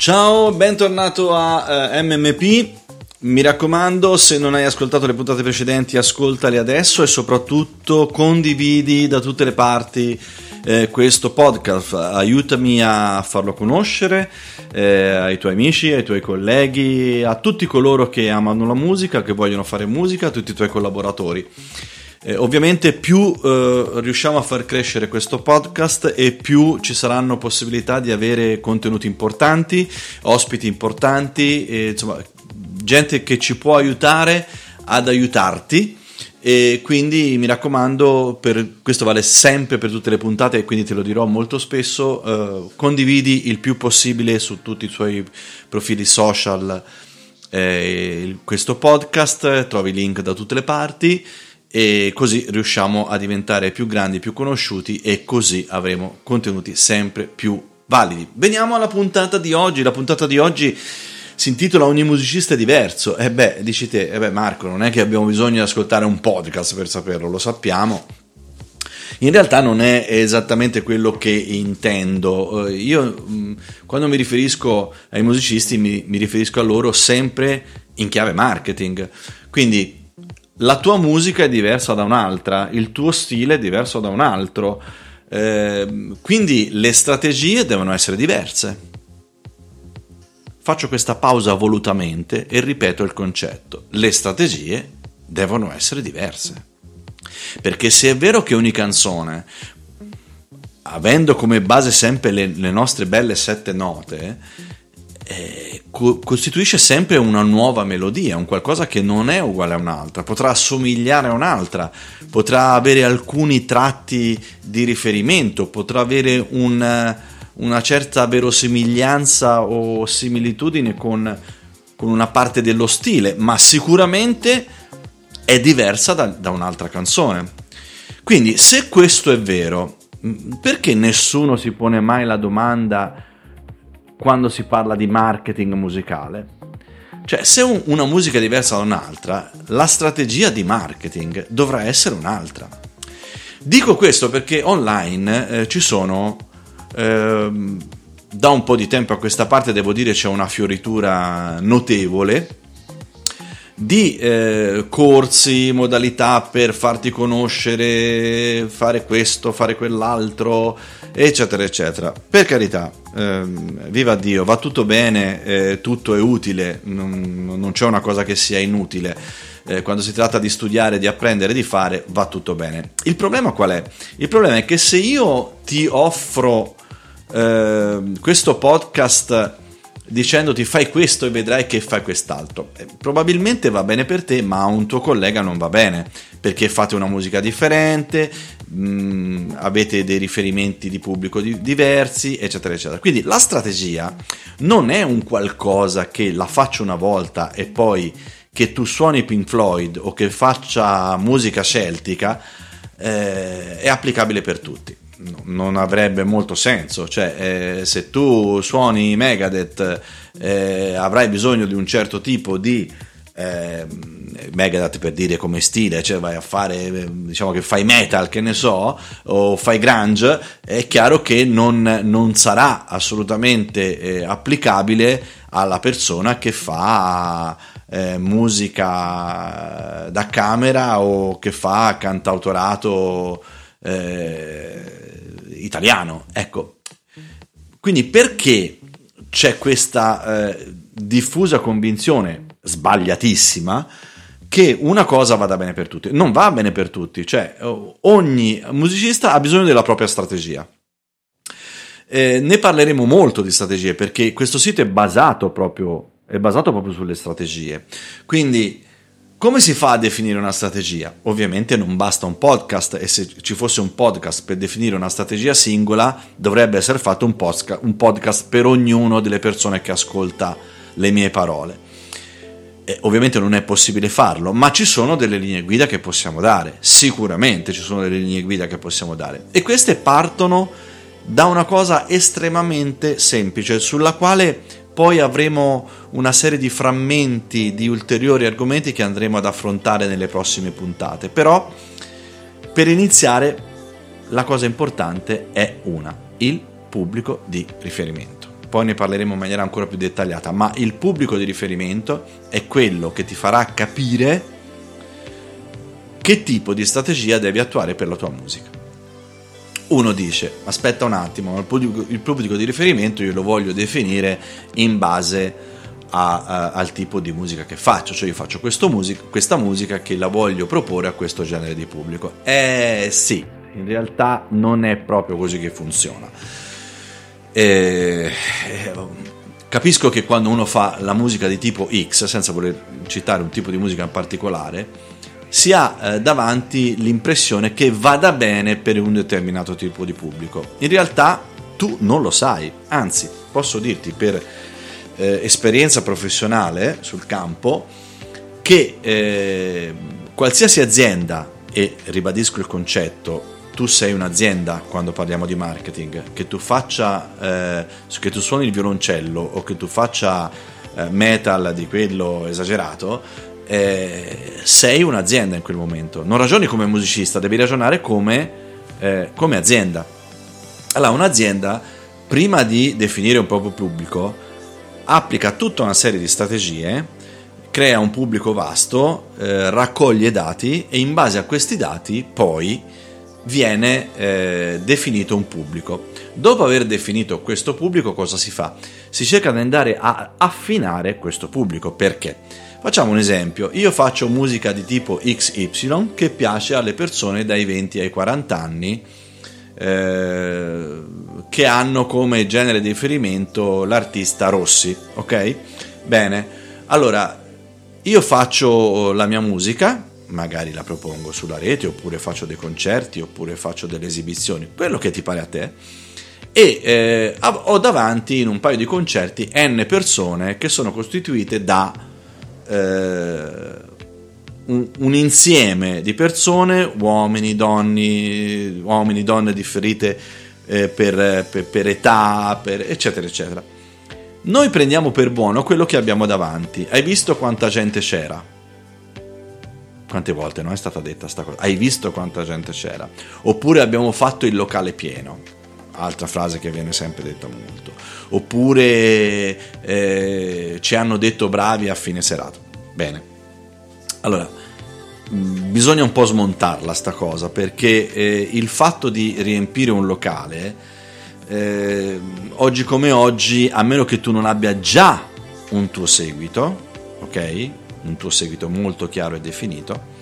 Ciao, bentornato a uh, MMP. Mi raccomando, se non hai ascoltato le puntate precedenti, ascoltale adesso e soprattutto condividi da tutte le parti eh, questo podcast. Aiutami a farlo conoscere eh, ai tuoi amici, ai tuoi colleghi, a tutti coloro che amano la musica, che vogliono fare musica, a tutti i tuoi collaboratori. Eh, ovviamente più eh, riusciamo a far crescere questo podcast e più ci saranno possibilità di avere contenuti importanti, ospiti importanti, e, insomma gente che ci può aiutare ad aiutarti. E quindi mi raccomando, per, questo vale sempre per tutte le puntate e quindi te lo dirò molto spesso, eh, condividi il più possibile su tutti i tuoi profili social eh, questo podcast, trovi link da tutte le parti e così riusciamo a diventare più grandi, più conosciuti e così avremo contenuti sempre più validi. Veniamo alla puntata di oggi, la puntata di oggi si intitola Ogni musicista è diverso. E eh beh, dici te, eh beh Marco, non è che abbiamo bisogno di ascoltare un podcast per saperlo, lo sappiamo. In realtà non è esattamente quello che intendo. Eh, io mm, quando mi riferisco ai musicisti mi, mi riferisco a loro sempre in chiave marketing. Quindi la tua musica è diversa da un'altra, il tuo stile è diverso da un altro, eh, quindi le strategie devono essere diverse. Faccio questa pausa volutamente e ripeto il concetto. Le strategie devono essere diverse. Perché se è vero che ogni canzone, avendo come base sempre le, le nostre belle sette note, eh, co- costituisce sempre una nuova melodia, un qualcosa che non è uguale a un'altra, potrà assomigliare a un'altra, potrà avere alcuni tratti di riferimento, potrà avere un, una certa verosimiglianza o similitudine con, con, una parte dello stile, ma sicuramente è diversa da, da un'altra canzone. Quindi se questo è vero, perché nessuno si pone mai la domanda quando si parla di marketing musicale. Cioè, se un, una musica è diversa da un'altra, la strategia di marketing dovrà essere un'altra. Dico questo perché online eh, ci sono, eh, da un po' di tempo a questa parte, devo dire, c'è una fioritura notevole di eh, corsi, modalità per farti conoscere, fare questo, fare quell'altro, eccetera, eccetera. Per carità, ehm, viva Dio, va tutto bene, eh, tutto è utile, non, non, c'è una cosa che sia inutile. Eh, quando si tratta di studiare, di apprendere, di fare, va tutto bene. Il problema qual è? Il problema è che se io ti offro ehm, questo podcast dicendoti fai questo e vedrai che fai quest'altro. Eh, probabilmente va bene per te, ma a un tuo collega non va bene, perché fate una musica differente, mh, mm, avete dei riferimenti di pubblico di- diversi, eccetera, eccetera. Quindi la strategia non è un qualcosa che la faccio una volta e poi che tu suoni Pink Floyd o che faccia musica celtica eh, è applicabile per tutti non avrebbe molto senso. Cioè, eh, se tu suoni Megadeth, eh, avrai bisogno di un certo tipo di eh, Megadeth per dire come stile, cioè vai a fare, diciamo che fai metal, che ne so, o fai grunge, è chiaro che non, non sarà assolutamente eh, applicabile alla persona che fa eh, musica da camera o che fa cantautorato eh, italiano. Ecco, quindi perché c'è questa eh, diffusa convinzione sbagliatissima che una cosa vada bene per tutti? Non va bene per tutti, cioè ogni musicista ha bisogno della propria strategia. Eh, ne parleremo molto di strategie perché questo sito è basato proprio, è basato proprio sulle strategie. Quindi come si fa a definire una strategia? Ovviamente non basta un podcast e se ci fosse un podcast per definire una strategia singola dovrebbe essere fatto un podcast, un podcast per ognuno delle persone che ascolta le mie parole. E ovviamente non è possibile farlo, ma ci sono delle linee guida che possiamo dare, sicuramente ci sono delle linee guida che possiamo dare e queste partono da una cosa estremamente semplice sulla quale poi avremo una serie di frammenti di ulteriori argomenti che andremo ad affrontare nelle prossime puntate. Però, per iniziare, la cosa importante è una, il pubblico di riferimento. Poi ne parleremo in maniera ancora più dettagliata, ma il pubblico di riferimento è quello che ti farà capire che tipo di strategia devi attuare per la tua musica. Uno dice, aspetta un attimo, il pubblico, il pubblico di riferimento io lo voglio definire in base a, a, al tipo di musica che faccio, cioè io faccio musica, questa musica che la voglio proporre a questo genere di pubblico. Eh sì, in realtà non è proprio così che funziona. Eh, capisco che quando uno fa la musica di tipo X, senza voler citare un tipo di musica in particolare, si ha eh, davanti l'impressione che vada bene per un determinato tipo di pubblico. In realtà tu non lo sai, anzi posso dirti per eh, esperienza professionale sul campo che eh, qualsiasi azienda, e ribadisco il concetto, tu sei un'azienda quando parliamo di marketing, che tu faccia, eh, che tu suoni il violoncello o che tu faccia eh, metal di quello esagerato, eh, sei un'azienda in quel momento. Non ragioni come musicista, devi ragionare come, eh, come azienda. Allora, un'azienda, prima di definire un proprio pubblico, applica tutta una serie di strategie, crea un pubblico vasto, eh, raccoglie dati e in base a questi dati poi viene eh, definito un pubblico. Dopo aver definito questo pubblico cosa si fa? Si cerca di andare a affinare questo pubblico. Perché? Facciamo un esempio, io faccio musica di tipo XY che piace alle persone dai 20 ai 40 anni eh, che hanno come genere di riferimento l'artista Rossi, ok? Bene, allora io faccio la mia musica, magari la propongo sulla rete oppure faccio dei concerti oppure faccio delle esibizioni, quello che ti pare a te. E eh, ho davanti in un paio di concerti n persone che sono costituite da eh, un, un, insieme di persone, uomini, donne, uomini, donne differite eh, per, per, per, età, per, eccetera, eccetera. Noi prendiamo per buono quello che abbiamo davanti. Hai visto quanta gente c'era? Quante volte non è stata detta questa cosa? Hai visto quanta gente c'era? Oppure abbiamo fatto il locale pieno altra frase che viene sempre detta molto, oppure eh, ci hanno detto bravi a fine serata. Bene, allora mm, bisogna un po' smontarla sta cosa perché eh, il fatto di riempire un locale eh, oggi come oggi a meno che tu non abbia già un tuo seguito ok? Un tuo seguito molto chiaro e definito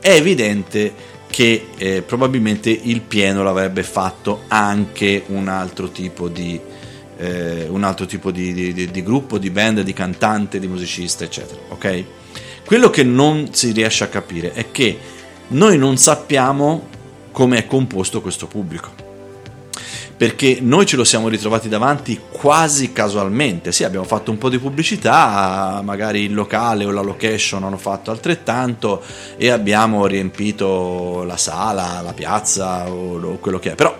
è evidente che eh, probabilmente il pieno l'avrebbe fatto anche un altro tipo di, eh, un altro tipo di, di, di, gruppo, di band, di cantante, di musicista, eccetera. Ok? Quello che non si riesce a capire è che noi non sappiamo come è composto questo pubblico perché noi ce lo siamo ritrovati davanti quasi casualmente. Sì, abbiamo fatto un po' di pubblicità, magari il locale o la location hanno fatto altrettanto e abbiamo riempito la sala, la piazza o, quello che è, però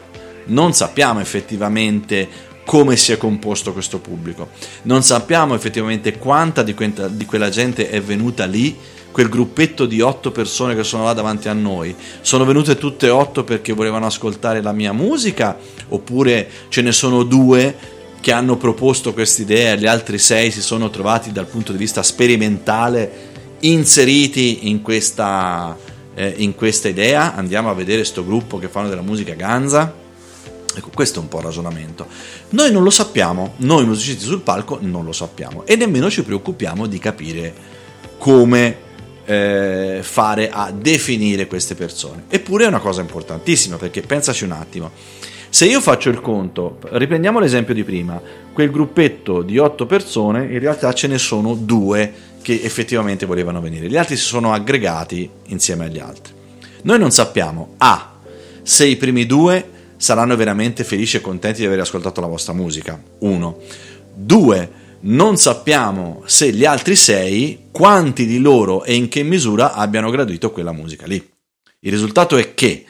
non sappiamo effettivamente come si è composto questo pubblico, non sappiamo effettivamente quanta di quella gente è venuta lì quel gruppetto di otto persone che sono là davanti a noi, sono venute tutte otto perché volevano ascoltare la mia musica oppure ce ne sono due che hanno proposto questa idea e gli altri sei si sono trovati dal punto di vista sperimentale inseriti in questa, eh, in questa idea? Andiamo a vedere questo gruppo che fanno della musica ganza? Ecco, questo è un po' il ragionamento. Noi non lo sappiamo, noi musicisti sul palco non lo sappiamo e nemmeno ci preoccupiamo di capire come eh, fare a definire queste persone. Eppure è una cosa importantissima perché pensaci un attimo. Se io faccio il conto, riprendiamo l'esempio di prima, quel gruppetto di otto persone, in realtà ce ne sono due che effettivamente volevano venire, gli altri si sono aggregati insieme agli altri. Noi non sappiamo A, se i primi due saranno veramente felici e contenti di aver ascoltato la vostra musica, uno. Due, non sappiamo se gli altri sei, quanti di loro e in che misura abbiano gradito quella musica lì. Il risultato è che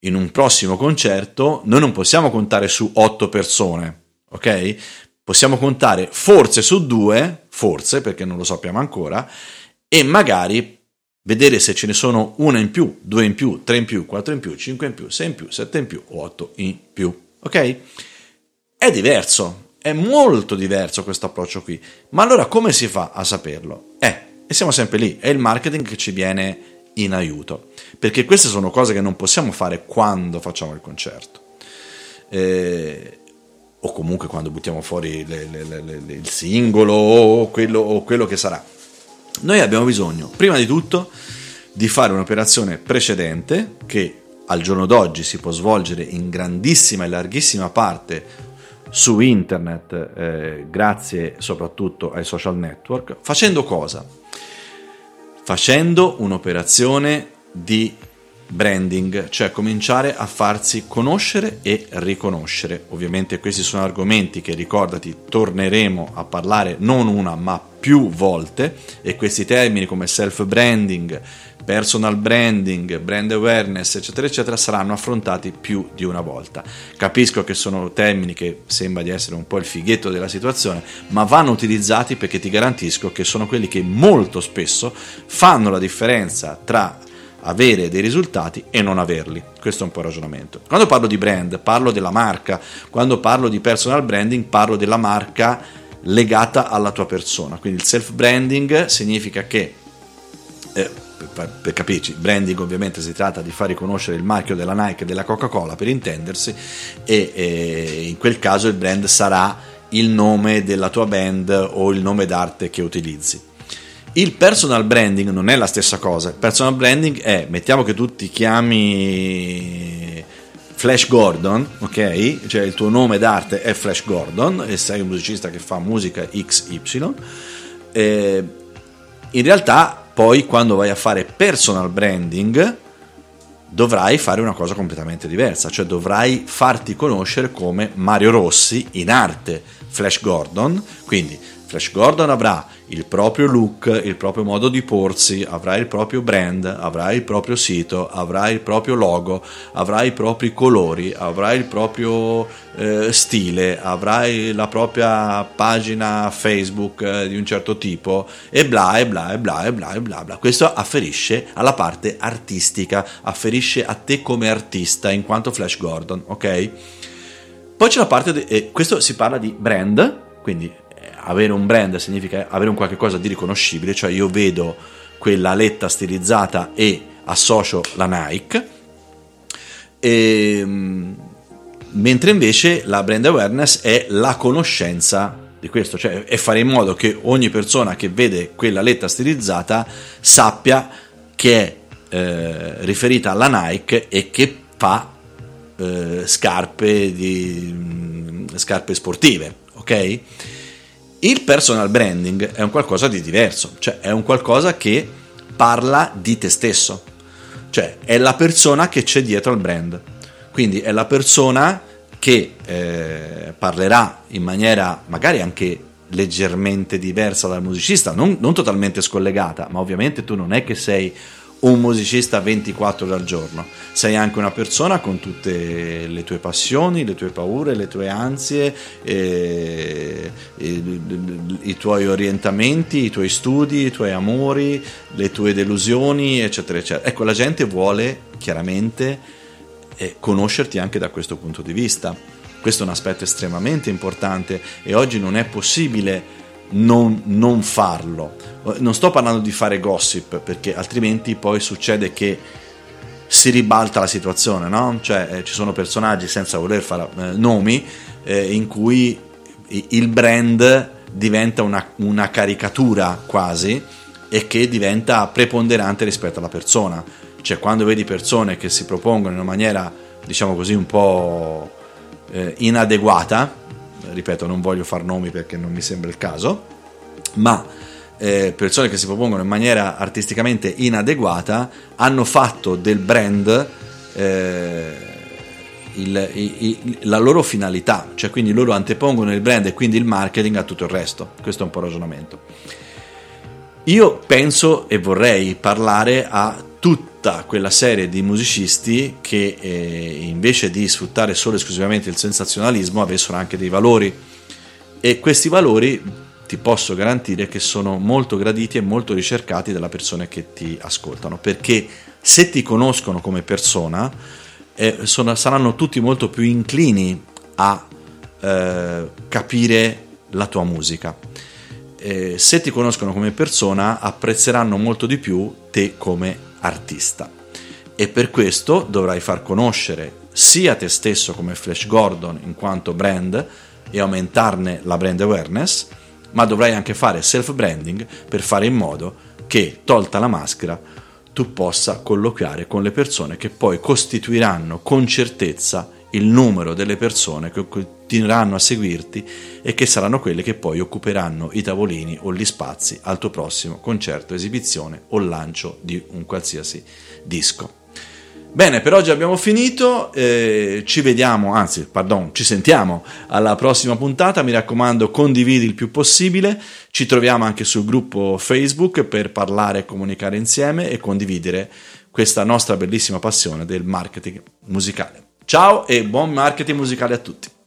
in un prossimo concerto noi non possiamo contare su otto persone, ok? Possiamo contare forse su due, forse perché non lo sappiamo ancora, e magari vedere se ce ne sono una in più, due in più, tre in più, quattro in più, cinque in più, sei in più, sette in più o otto in più, ok? È diverso, è molto diverso questo approccio qui. Ma allora come si fa a saperlo? Eh, e siamo sempre lì, è il marketing che ci viene in aiuto, perché queste sono cose che non possiamo fare quando facciamo il concerto. Eh, o comunque quando buttiamo fuori le, le, le, il singolo o quello, o quello che sarà. Noi abbiamo bisogno, prima di tutto, di fare un'operazione precedente che al giorno d'oggi si può svolgere in grandissima e larghissima parte su internet, eh, grazie soprattutto ai social network, facendo cosa? Facendo un'operazione di branding, cioè cominciare a farsi conoscere e riconoscere. Ovviamente questi sono argomenti che ricordati torneremo a parlare non una ma più volte e questi termini come self branding, personal branding, brand awareness, eccetera, eccetera, saranno affrontati più di una volta. Capisco che sono termini che sembra di essere un po' il fighetto della situazione, ma vanno utilizzati perché ti garantisco che sono quelli che molto spesso fanno la differenza tra avere dei risultati e non averli. Questo è un po' il ragionamento. Quando parlo di brand, parlo della marca, quando parlo di personal branding, parlo della marca legata alla tua persona. Quindi il self branding significa che eh, per, per, capirci, branding ovviamente si tratta di far riconoscere il marchio della Nike e della Coca-Cola per intendersi e, e in quel caso il brand sarà il nome della tua band o il nome d'arte che utilizzi. Il personal branding non è la stessa cosa. Il personal branding è, mettiamo che tu ti chiami Flash Gordon, ok? Cioè il tuo nome d'arte è Flash Gordon e sei un musicista che fa musica XY. Eh, in realtà poi quando vai a fare personal branding dovrai fare una cosa completamente diversa, cioè dovrai farti conoscere come Mario Rossi in arte Flash Gordon, quindi Flash Gordon avrà il proprio look, il proprio modo di porsi, avrà il proprio brand, avrà il proprio sito, avrà il proprio logo, avrà i propri colori, avrà il proprio eh, stile, avrà la propria pagina Facebook eh, di un certo tipo e bla e bla e bla e bla e bla bla. Questo afferisce alla parte artistica, afferisce a te come artista in quanto Flash Gordon, ok? Poi c'è la parte, di, eh, questo si parla di brand, quindi avere un brand significa avere un qualche cosa di riconoscibile, cioè io vedo quella letta stilizzata e associo la Nike, e, ehm, mentre invece la brand awareness è la conoscenza di questo, cioè è fare in modo che ogni persona che vede quella letta stilizzata sappia che è eh, riferita alla Nike e che fa eh, scarpe, di, mm, scarpe sportive, ok? Il personal branding è un qualcosa di diverso, cioè è un qualcosa che parla di te stesso, cioè è la persona che c'è dietro al brand, quindi è la persona che eh, parlerà in maniera magari anche leggermente diversa dal musicista, non, non totalmente scollegata, ma ovviamente tu non è che sei un musicista 24 ore al giorno, sei anche una persona con tutte le tue passioni, le tue paure, le tue ansie, eh, i, i tuoi orientamenti, i tuoi studi, i tuoi amori, le tue delusioni, eccetera, eccetera. Ecco, la gente vuole chiaramente eh, conoscerti anche da questo punto di vista. Questo è un aspetto estremamente importante e oggi non è possibile non, non farlo. Non sto parlando di fare gossip perché altrimenti poi succede che si ribalta la situazione, no? Cioè eh, ci sono personaggi senza voler fare eh, nomi eh, in cui il brand diventa una, una, caricatura quasi e che diventa preponderante rispetto alla persona. Cioè quando vedi persone che si propongono in una maniera, diciamo così, un po' eh, inadeguata, ripeto non voglio far nomi perché non mi sembra il caso, ma eh, persone che si propongono in maniera artisticamente inadeguata hanno fatto del brand eh, il, il, la loro finalità, cioè quindi loro antepongono il brand e quindi il marketing a tutto il resto. Questo è un po' il ragionamento. Io penso e vorrei parlare a tutta quella serie di musicisti che eh, invece di sfruttare solo e esclusivamente il sensazionalismo avessero anche dei valori e questi valori ti posso garantire che sono molto graditi e molto ricercati dalle persone che ti ascoltano perché se ti conoscono come persona eh, sono, saranno tutti molto più inclini a eh, capire la tua musica. Eh, se ti conoscono come persona, apprezzeranno molto di più te come artista. E per questo dovrai far conoscere sia te stesso come Flash Gordon in quanto brand e aumentarne la brand awareness, ma dovrai anche fare self-branding per fare in modo che, tolta la maschera, tu possa colloquiare con le persone che poi costituiranno con certezza il numero delle persone che continueranno a seguirti e che saranno quelle che poi occuperanno i tavolini o gli spazi al tuo prossimo concerto, esibizione o lancio di un qualsiasi disco. Bene, per oggi abbiamo finito, eh, ci vediamo, anzi, pardon, ci sentiamo alla prossima puntata, mi raccomando condividi il più possibile, ci troviamo anche sul gruppo Facebook per parlare e comunicare insieme e condividere questa nostra bellissima passione del marketing musicale. Ciao e buon marketing musicale a tutti!